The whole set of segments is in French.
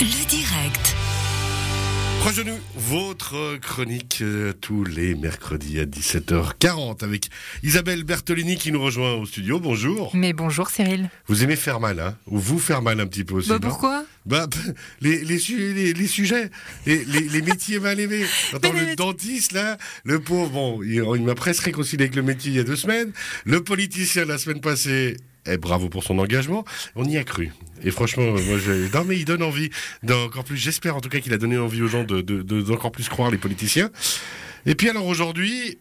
Le direct. Proche de nous, votre chronique euh, tous les mercredis à 17h40 avec Isabelle Bertolini qui nous rejoint au studio. Bonjour. Mais bonjour Cyril. Vous aimez faire mal, hein Ou vous faire mal un petit peu aussi Bah non pourquoi Bah, les, les, su- les, les sujets, les, les, les métiers mal aimés. Attends, Mais le les- dentiste, là, le pauvre, bon, il, il m'a presque réconcilié avec le métier il y a deux semaines. Le politicien, la semaine passée, eh, bravo pour son engagement. On y a cru. Et franchement, moi, j'ai... Non, mais il donne envie d'encore plus. J'espère en tout cas qu'il a donné envie aux gens de, de, de- d'encore plus croire les politiciens. Et puis alors aujourd'hui,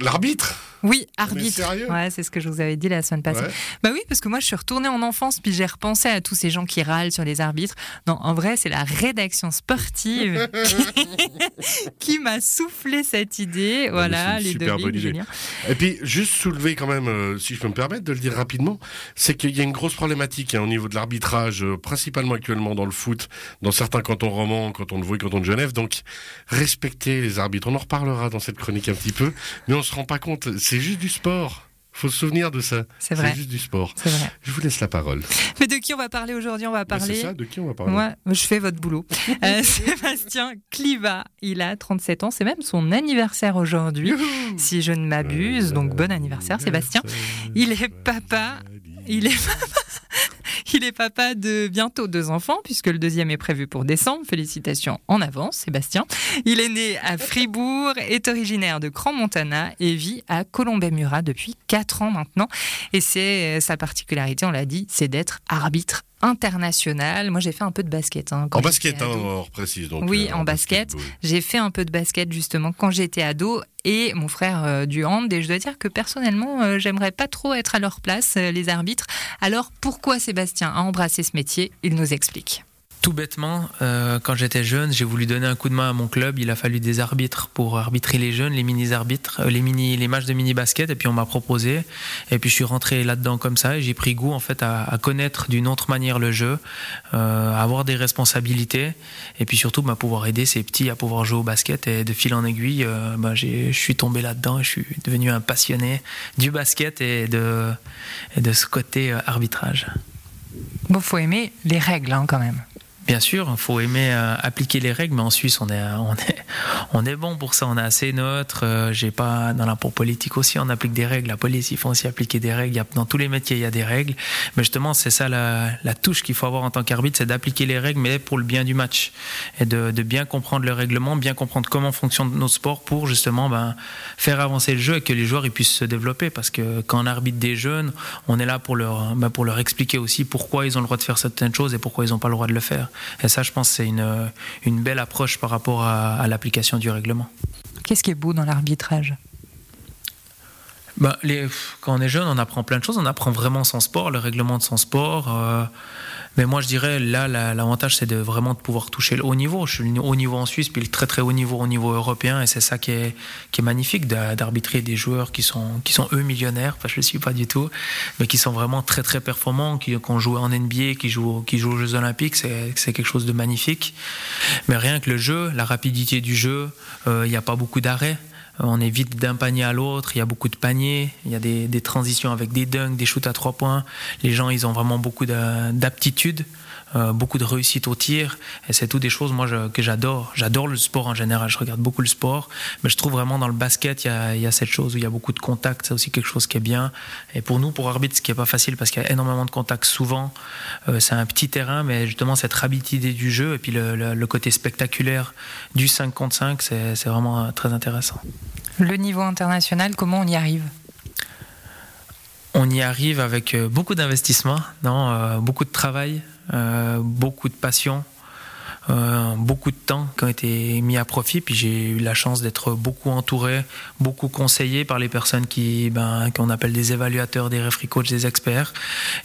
l'arbitre. Oui, arbitre. sérieux Ouais, c'est ce que je vous avais dit la semaine passée. Ouais. Bah oui, parce que moi je suis retournée en enfance puis j'ai repensé à tous ces gens qui râlent sur les arbitres. Non, en vrai, c'est la rédaction sportive qui, qui m'a soufflé cette idée. Voilà, une super bonne idée. Et puis, juste soulever quand même, euh, si je peux me permettre de le dire rapidement, c'est qu'il y a une grosse problématique hein, au niveau de l'arbitrage, euh, principalement actuellement dans le foot, dans certains cantons romans, cantons de Vaud et cantons de Genève. Donc, respectez les arbitres. On en reparlera dans cette chronique un petit peu, mais on se rend pas compte. C'est juste du sport. Faut se souvenir de ça. C'est vrai. C'est juste du sport. C'est vrai. Je vous laisse la parole. Mais de qui on va parler aujourd'hui? On va Bah, c'est parler. ça, de qui on va parler? Moi, je fais votre boulot. Euh, Sébastien Cliva, il a 37 ans, c'est même son anniversaire aujourd'hui, si je ne m'abuse. Donc bon anniversaire Sébastien. Il est papa. Il est papa. Il est papa de bientôt deux enfants, puisque le deuxième est prévu pour décembre. Félicitations en avance, Sébastien. Il est né à Fribourg, est originaire de Crans-Montana et vit à Colombey-Murat depuis quatre ans maintenant. Et c'est euh, sa particularité, on l'a dit, c'est d'être arbitre international. Moi, j'ai fait un peu de basket. hein, quand En basket, hein, on précise. Donc, Oui, euh, en basket. oui. J'ai fait un peu de basket justement quand j'étais ado et mon frère euh, du hand. Et je dois dire que personnellement, euh, j'aimerais pas trop être à leur place, euh, les arbitres. Alors pourquoi Sébastien a embrassé ce métier? Il nous explique. Tout bêtement, euh, quand j'étais jeune, j'ai voulu donner un coup de main à mon club. Il a fallu des arbitres pour arbitrer les jeunes, les mini-arbitres, euh, les, mini, les matchs de mini-basket. Et puis on m'a proposé. Et puis je suis rentré là-dedans comme ça. Et j'ai pris goût en fait à, à connaître d'une autre manière le jeu, euh, à avoir des responsabilités. Et puis surtout, bah, pouvoir aider ces petits à pouvoir jouer au basket. Et de fil en aiguille, euh, bah, j'ai- je suis tombé là-dedans. Je suis devenu un passionné du basket et de, et de ce côté euh, arbitrage. Bon, faut aimer les règles hein, quand même. Bien sûr, il faut aimer euh, appliquer les règles, mais en Suisse, on est, on est, on est bon pour ça, on est assez neutre. Euh, J'ai pas dans la politique aussi, on applique des règles. La police, il faut aussi appliquer des règles. Dans tous les métiers, il y a des règles. Mais justement, c'est ça la, la touche qu'il faut avoir en tant qu'arbitre, c'est d'appliquer les règles, mais pour le bien du match et de, de bien comprendre le règlement, bien comprendre comment fonctionne notre sport pour justement ben, faire avancer le jeu et que les joueurs ils puissent se développer. Parce que quand on arbitre des jeunes, on est là pour leur, ben, pour leur expliquer aussi pourquoi ils ont le droit de faire certaines choses et pourquoi ils n'ont pas le droit de le faire. Et ça, je pense, c'est une, une belle approche par rapport à, à l'application du règlement. Qu'est-ce qui est beau dans l'arbitrage? Bah, les, quand on est jeune, on apprend plein de choses. On apprend vraiment son sport, le règlement de son sport. euh, mais moi, je dirais, là, la- l'avantage, c'est de vraiment de pouvoir toucher le haut niveau. Je suis le haut niveau en Suisse, puis le très très haut niveau au niveau européen. Et c'est ça qui est, qui est magnifique d'a- d'arbitrer des joueurs qui sont, qui sont eux millionnaires. Enfin, je ne le suis pas du tout. Mais qui sont vraiment très très performants, qui, ont joué en NBA, qui jouent, qui jouent aux Jeux Olympiques. C'est quelque chose de magnifique. Mais rien que le jeu, la rapidité du jeu, euh, il n'y a pas beaucoup d'arrêts. Euh, On est vite d'un panier à l'autre, il y a beaucoup de paniers, il y a des, transitions avec des dunks, des shoots à trois points. Les gens, ils ont vraiment beaucoup d'a- d'aptitude, euh, beaucoup de réussite au tir. Et c'est tout des choses, que j'adore. J'adore le sport en général, je regarde beaucoup le sport. Mais je trouve vraiment dans le basket, il y a, cette chose où il y a beaucoup de contacts, c'est aussi quelque chose qui est bien. Et pour nous, pour arbitre, ce qui n'est pas facile, parce qu'il y a énormément de contacts souvent, euh, c'est un petit terrain, mais justement, cette rapidité du jeu et puis le, le- côté spectaculaire du 5 contre 5, c'est c'est vraiment euh, très intéressant. Le niveau international, comment on y arrive? On y arrive avec euh, beaucoup d'investissement, euh, beaucoup de travail, euh, beaucoup de passion, beaucoup de temps qui ont été mis à profit. Puis j'ai eu la chance d'être beaucoup entouré, beaucoup conseillé par les personnes qui, ben, qu'on appelle des évaluateurs, des referee coachs, des experts.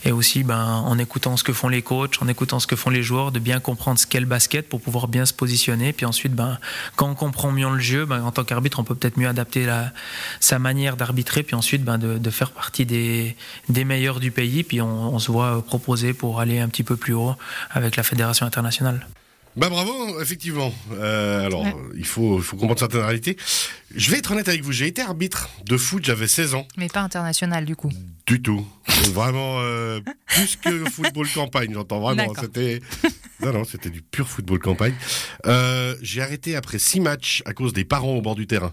Et aussi, ben, en écoutant ce que font les coachs, en écoutant ce que font les joueurs, de bien comprendre ce qu'est le basket pour pouvoir bien se positionner. Puis ensuite, ben, quand on comprend mieux le jeu, ben, en tant qu'arbitre, on peut peut-être mieux adapter la, sa manière d'arbitrer. Puis ensuite, ben, de, de faire partie des, des meilleurs du pays. Puis on, on se voit proposer pour aller un petit peu plus haut avec la fédération internationale. Bah bravo, effectivement. Euh, alors, Ouais. il faut, comprendre certaines réalités. Je vais être honnête avec vous, j'ai été arbitre de foot, j'avais 16 ans. Mais pas international du coup. Du tout. Vraiment, euh, plus que football campagne, j'entends vraiment. C'était non, non, c'était du pur football campagne. Euh, j'ai arrêté après six matchs à cause des parents au bord du terrain.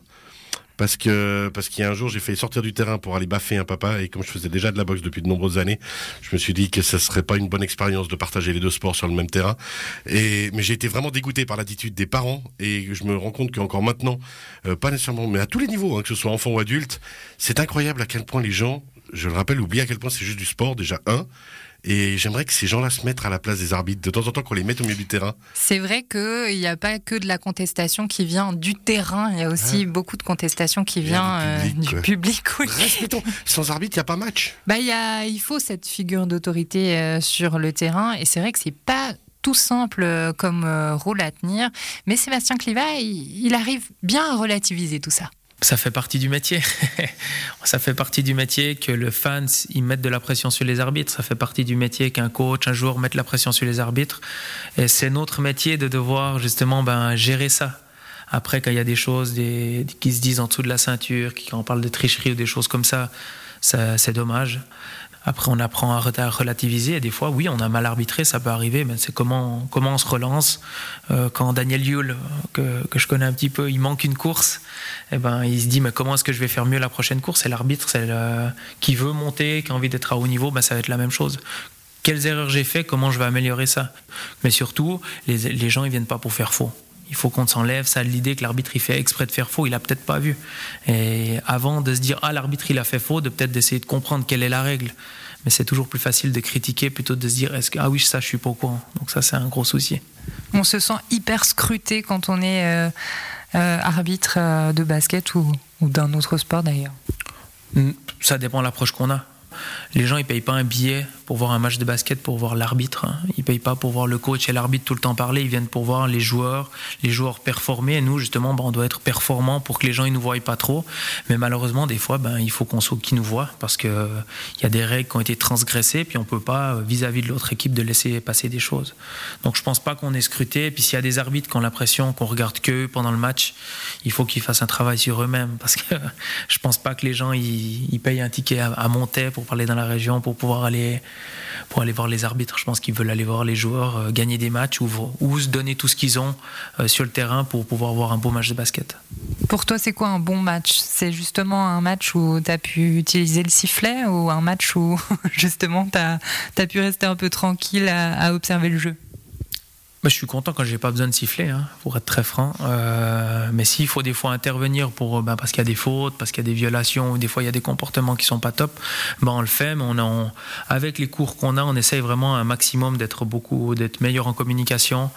Parce que parce qu'il y a un jour j'ai failli sortir du terrain pour aller baffer un papa. Et comme je faisais déjà de la boxe depuis de nombreuses années, je me suis dit que ce serait pas une bonne expérience de partager les deux sports sur le même terrain. Et mais j'ai été vraiment dégoûté par l'attitude des parents. Et je me rends compte qu'encore maintenant, euh, pas nécessairement, mais à tous les niveaux, hein, que ce soit enfant ou adulte, c'est incroyable à quel point les gens, je le rappelle, oublient à quel point c'est juste du sport déjà un et j'aimerais que ces gens-là se mettent à la place des arbitres, de temps en temps qu'on les mette au milieu du terrain. C'est vrai qu'il n'y a pas que de la contestation qui vient du terrain, il y a aussi beaucoup de contestation qui vient du euh, public. oui. Respectons, sans arbitre, il n'y a pas match. Bah, y a, il faut cette figure d'autorité euh, sur le terrain, et c'est vrai que c'est pas tout simple euh, comme rôle à tenir, mais Sébastien Cliva, il arrive bien à relativiser tout ça ça fait partie du métier. ça fait partie du métier que le fans ils mettent de la pression sur les arbitres. Ça fait partie du métier qu'un coach un jour mette la pression sur les arbitres. Et c'est notre métier de devoir justement ben, gérer ça. Après, quand il y a des choses qui se disent en dessous de la ceinture, quand on parle de tricherie ou des choses comme ça c'est dommage. Après, on apprend à relativiser. Et des fois, oui, on a mal arbitré, ça peut arriver, mais c'est comment, on se relance. Euh, quand Daniel Yule, que, que, je connais un petit peu, il manque une course, eh ben, il se dit mais comment est-ce que je vais faire mieux la prochaine course? Et l'arbitre, c'est qui veut monter, qui a envie d'être à haut niveau, ben, ça va être la même chose quelles erreurs j'ai fait, comment je vais améliorer ça? Mais surtout, les, les gens, ils viennent pas pour faire faux il faut qu'on s'enlève ça l'idée que l'arbitre il fait exprès de faire faux, il a peut-être pas vu. Et avant de se dire ah l'arbitre il a fait faux, de peut-être d'essayer de comprendre quelle est la règle. Mais c'est toujours plus facile de critiquer plutôt de se dire est-ce que ah oui ça je suis pas au courant. Donc ça c'est un gros souci. On se sent hyper scruté quand on est euh, euh, arbitre euh, de basket ou, ou d'un autre sport d'ailleurs. Ça dépend de l'approche qu'on a. Les gens, ils payent pas un billet pour voir un match de basket, pour voir l'arbitre. Hein. Ils payent pas pour voir le coach et l'arbitre tout le temps parler. Ils viennent pour voir les joueurs, les joueurs performer. Et nous, justement, ben, on doit être performants pour que les gens ils nous voient pas trop. Mais malheureusement, des fois, ben, il faut qu'on soit qui nous voit parce que il y a des règles qui ont été transgressées. Puis on peut pas, euh, vis-à-vis de l'autre équipe, de laisser passer des choses. Donc je pense pas qu'on est scruté. Et puis s'il y a des arbitres qui ont l'impression qu'on regarde que pendant le match, il faut qu'ils fassent un travail sur eux-mêmes parce que je pense pas que les gens ils, payent un ticket à, à monter pour parler dans la région pour pouvoir aller, pour aller voir les arbitres. Je pense qu'ils veulent aller voir les joueurs euh, gagner des matchs ou, ou, se donner tout ce qu'ils ont euh, sur le terrain pour pouvoir voir un beau match de basket. Pour toi, c'est quoi un bon match? C'est justement un match où tu as pu utiliser le sifflet ou un match où justement tu as, as, pu rester un peu tranquille à observer le jeu? Je suis content quand j'ai pas besoin de siffler, hein, pour être très franc. Euh, mais s'il faut des fois intervenir pour, ben, parce qu'il y a des fautes, parce qu'il y a des violations, ou des fois il y a des comportements qui sont pas top, ben on le fait. Mais on, avec les cours qu'on a, on essaye vraiment un maximum d'être beaucoup, d'être meilleur en communication,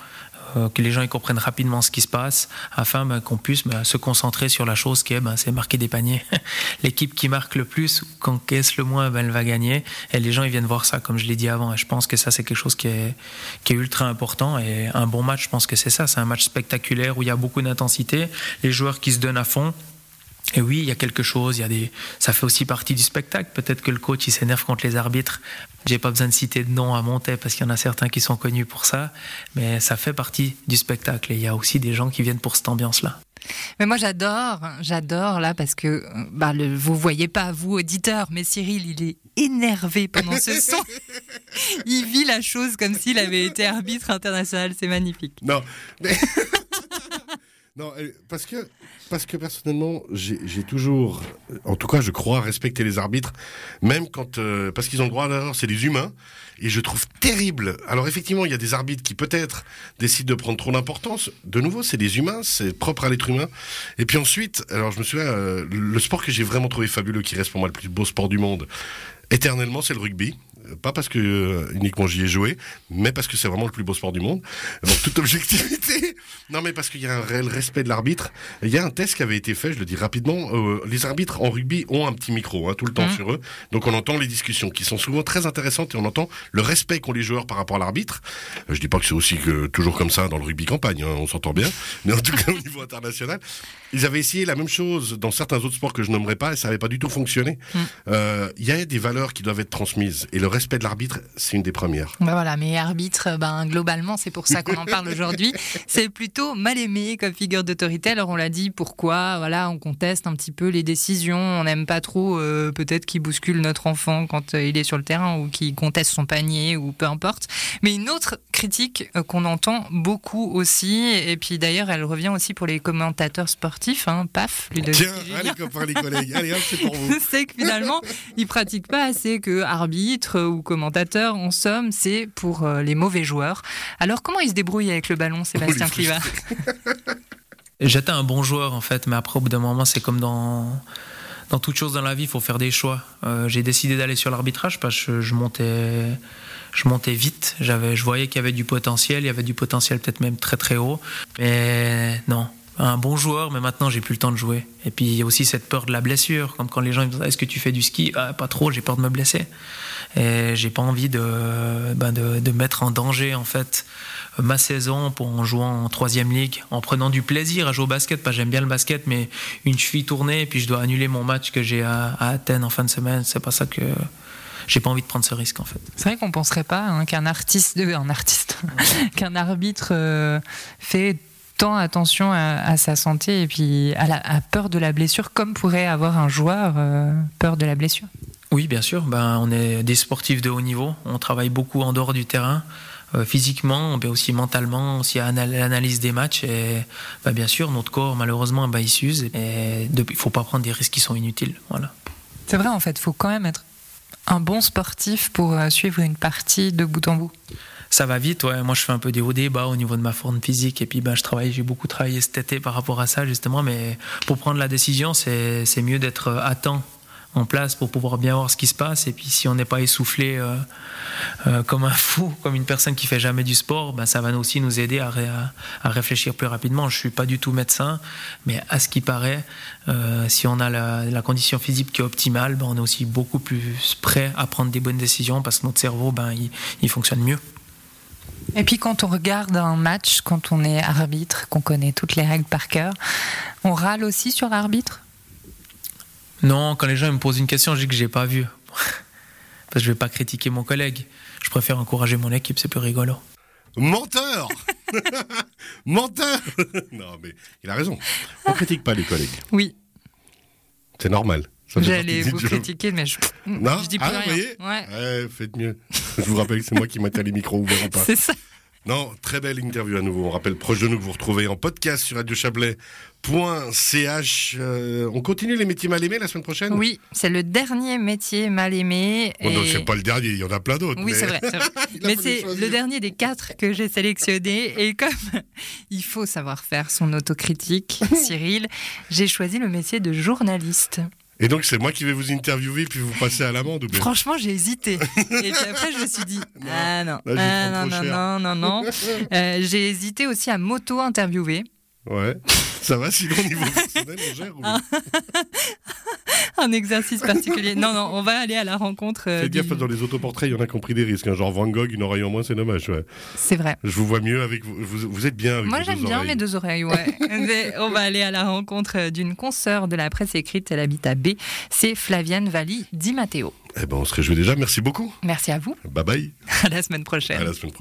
que les gens ils comprennent rapidement ce qui se passe, afin ben, qu'on puisse ben, se concentrer sur la chose qui est, ben, c'est marquer des paniers. L'équipe qui marque le plus, qu'on caisse le moins, elle va gagner. Et les gens ils viennent voir ça, comme je l'ai dit avant. Et je pense que ça c'est quelque chose qui est, qui est ultra important. Et un bon match, je pense que c'est ça. C'est un match spectaculaire où il y a beaucoup d'intensité, les joueurs qui se donnent à fond. Et oui, il y a quelque chose, il y a des, ça fait aussi partie du spectacle. Peut-être que le coach il s'énerve contre les arbitres. J'ai pas besoin de citer de nom à monter parce qu'il y en a certains qui sont connus pour ça, mais ça fait partie du spectacle. Et il y a aussi des gens qui viennent pour cette ambiance-là. Mais moi j'adore, j'adore là parce que bah, le, vous voyez pas vous auditeurs, mais Cyril il est énervé pendant ce son. il vit la chose comme s'il avait été arbitre international, c'est magnifique. Non, mais non parce que parce que personnellement, j'ai toujours, en tout cas, je crois respecter les arbitres, même quand, euh, parce qu'ils ont le droit à c'est des humains, et je trouve terrible. Alors effectivement, il y a des arbitres qui peut-être décident de prendre trop d'importance. De nouveau, c'est des humains, c'est propre à l'être humain. Et puis ensuite, alors je me souviens, euh, le sport que j'ai vraiment trouvé fabuleux, qui reste pour moi le plus beau sport du monde, éternellement, c'est le rugby pas parce que euh, uniquement j'y ai joué, mais parce que c'est vraiment le plus beau sport du monde. Donc toute objectivité. Non, mais parce qu'il y a un réel respect de l'arbitre. Il y a un test qui avait été fait, je le dis rapidement. Euh, les arbitres en rugby ont un petit micro hein, tout le temps mmh. sur eux, donc on entend les discussions qui sont souvent très intéressantes et on entend le respect qu'ont les joueurs par rapport à l'arbitre. Euh, je dis pas que c'est aussi que toujours comme ça dans le rugby campagne, hein, on s'entend bien, mais en tout cas au niveau international, ils avaient essayé la même chose dans certains autres sports que je nommerai pas et ça n'avait pas du tout fonctionné. Mmh. Il y a des valeurs qui doivent être transmises et le respect de l'arbitre, c'est une des premières. Ben voilà, mais arbitre, ben, globalement, c'est pour ça qu'on en parle aujourd'hui. C'est plutôt mal aimé comme figure d'autorité. Alors on l'a dit, pourquoi? Voilà, on conteste un petit peu les décisions. On n'aime pas trop euh, peut-être qu'il bouscule notre enfant quand euh, il est sur le terrain ou qu'il conteste son panier ou peu importe. Mais une autre critique euh, qu'on entend beaucoup aussi, et puis d'ailleurs elle revient aussi pour les commentateurs sportifs, hein, paf, Tiens, allez copains, les collègues, allez c'est pour vous. c'est que finalement, ils pratiquent pas assez que arbitre ou commentateur. En somme, c'est pour euh, les mauvais joueurs. Alors, comment ils se débrouillent avec le ballon, Sébastien Oui, Cliva J'étais un bon joueur en fait, mais après au bout d'un moment, c'est comme dans dans toute chose dans la vie, il faut faire des choix. Euh, j'ai décidé d'aller sur l'arbitrage parce que je montais je montais vite. J'avais, je voyais qu'il y avait du potentiel, il y avait du potentiel peut-être même très très haut. Mais non, un bon joueur, mais maintenant j'ai plus le temps de jouer. Et puis il y a aussi cette peur de la blessure, comme quand les gens me disent est-ce que tu fais du ski? Ah, Pas trop, j'ai peur de me blesser. Et j'ai pas envie de, ben de, de mettre en danger en fait ma saison pour en jouant en troisième ligue, en prenant du plaisir à jouer au basket, que j'aime bien le basket, mais une cheville tournée, et puis je dois annuler mon match que j'ai à, Athènes en fin de semaine. C'est pas ça que j'ai pas envie de prendre ce risque en fait. C'est vrai qu'on penserait pas hein, qu'un artiste, un artiste, qu'un arbitre euh, fait tant attention à, sa santé et puis à la peur de la blessure, comme pourrait avoir un joueur euh, peur de la blessure. Oui, bien sûr. Ben, on est des sportifs de haut niveau. On travaille beaucoup en dehors du terrain. Euh, physiquement, mais aussi mentalement, aussi à l'analyse des matchs. Et ben, bien sûr, notre corps, malheureusement, ben, il s'use. Et il ne faut pas prendre des risques qui sont inutiles. Voilà. C'est vrai, en fait, il faut quand même être un bon sportif pour euh, suivre une partie de bout en bout. Ça va vite, ouais. Moi, je fais un peu des hauts, des bas au niveau de ma forme physique. Et puis, ben, je travaille, j'ai beaucoup travaillé cet été par rapport à ça, justement. Mais pour prendre la décision, c'est mieux d'être à temps en place pour pouvoir bien voir ce qui se passe. Et puis si on n'est pas essoufflé euh, euh, comme un fou, comme une personne qui fait jamais du sport, ben, ça va aussi nous aider à, à, réfléchir plus rapidement. Je suis pas du tout médecin, mais à ce qui paraît, euh, si on a la, condition physique qui est optimale, ben, on est aussi beaucoup plus prêt à prendre des bonnes décisions parce que notre cerveau, ben, il fonctionne mieux. Et puis quand on regarde un match, quand on est arbitre, qu'on connaît toutes les règles par cœur, on râle aussi sur l'arbitre non, quand les gens me posent une question, je dis que j'ai pas vu. Parce que je vais pas critiquer mon collègue. Je préfère encourager mon équipe, c'est plus rigolo. Menteur Menteur Non, mais il a raison. On critique pas les collègues. Oui. C'est normal. J'allais vous critiquer, mais je, non je dis plus ah, rien. Vous voyez ouais. ouais, faites mieux. je vous rappelle que c'est moi qui maintiens les micros ouverts ou pas. C'est ça. Non, très belle interview à nouveau. On rappelle proche de nous que vous retrouvez en podcast sur radiochablais.ch. Euh, on continue les métiers mal aimés la semaine prochaine? Oui, c'est le dernier métier mal aimé. Bon, et... c'est pas le dernier, il y en a plein d'autres. Oui, mais... c'est vrai. vrai. mais c'est le dernier des quatre que j'ai sélectionné. Et comme il faut savoir faire son autocritique, Cyril, j'ai choisi le métier de journaliste. Et donc c'est moi qui vais vous interviewer puis vous passer à l'amende ou bien Franchement, j'ai hésité. Et puis après, je me suis dit non, ah non, ah, non, non, non, non, non, euh, j'ai hésité aussi à m'auto-interviewer. Ouais. Ça va sinon au niveau personnel, on gère ou... Un exercice particulier. Non, non, on va aller à la rencontre. Euh, gaffe, du... dans les autoportraits, il y en a qui ont pris des risques. Hein. Genre Van Gogh, une oreille en moins, c'est dommage. Ouais. C'est vrai. Je vous vois mieux avec vous. Vous, êtes bien avec Moi, j'aime bien mes deux oreilles, ouais. on va aller à la rencontre d'une consoeur de la presse écrite. Elle habite à B. C'est Flavienne Valli Di Matteo. Eh ben, on se réjouit déjà. Merci beaucoup. Merci à vous. Bye bye. À la semaine prochaine. À la semaine prochaine.